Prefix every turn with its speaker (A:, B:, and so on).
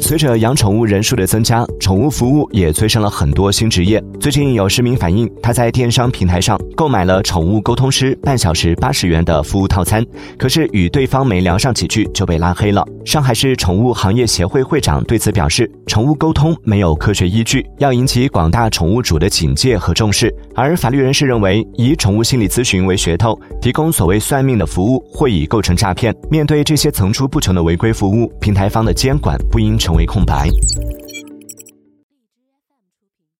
A: 随着养宠物人数的增加，宠物服务也催生了很多新职业。最近有市民反映，他在电商平台上购买了宠物沟通师半小时八十元的服务套餐，可是与对方没聊上几句就被拉黑了。上海市宠物行业协会会长对此表示，宠物沟通没有科学依据，要引起广大宠物主的警戒和重视。而法律人士认为，以宠物心理咨询为噱头，提供所谓算命的服务，会已构成诈骗。面对这些层出不穷的违规服务，平台方的监管不应成为空白。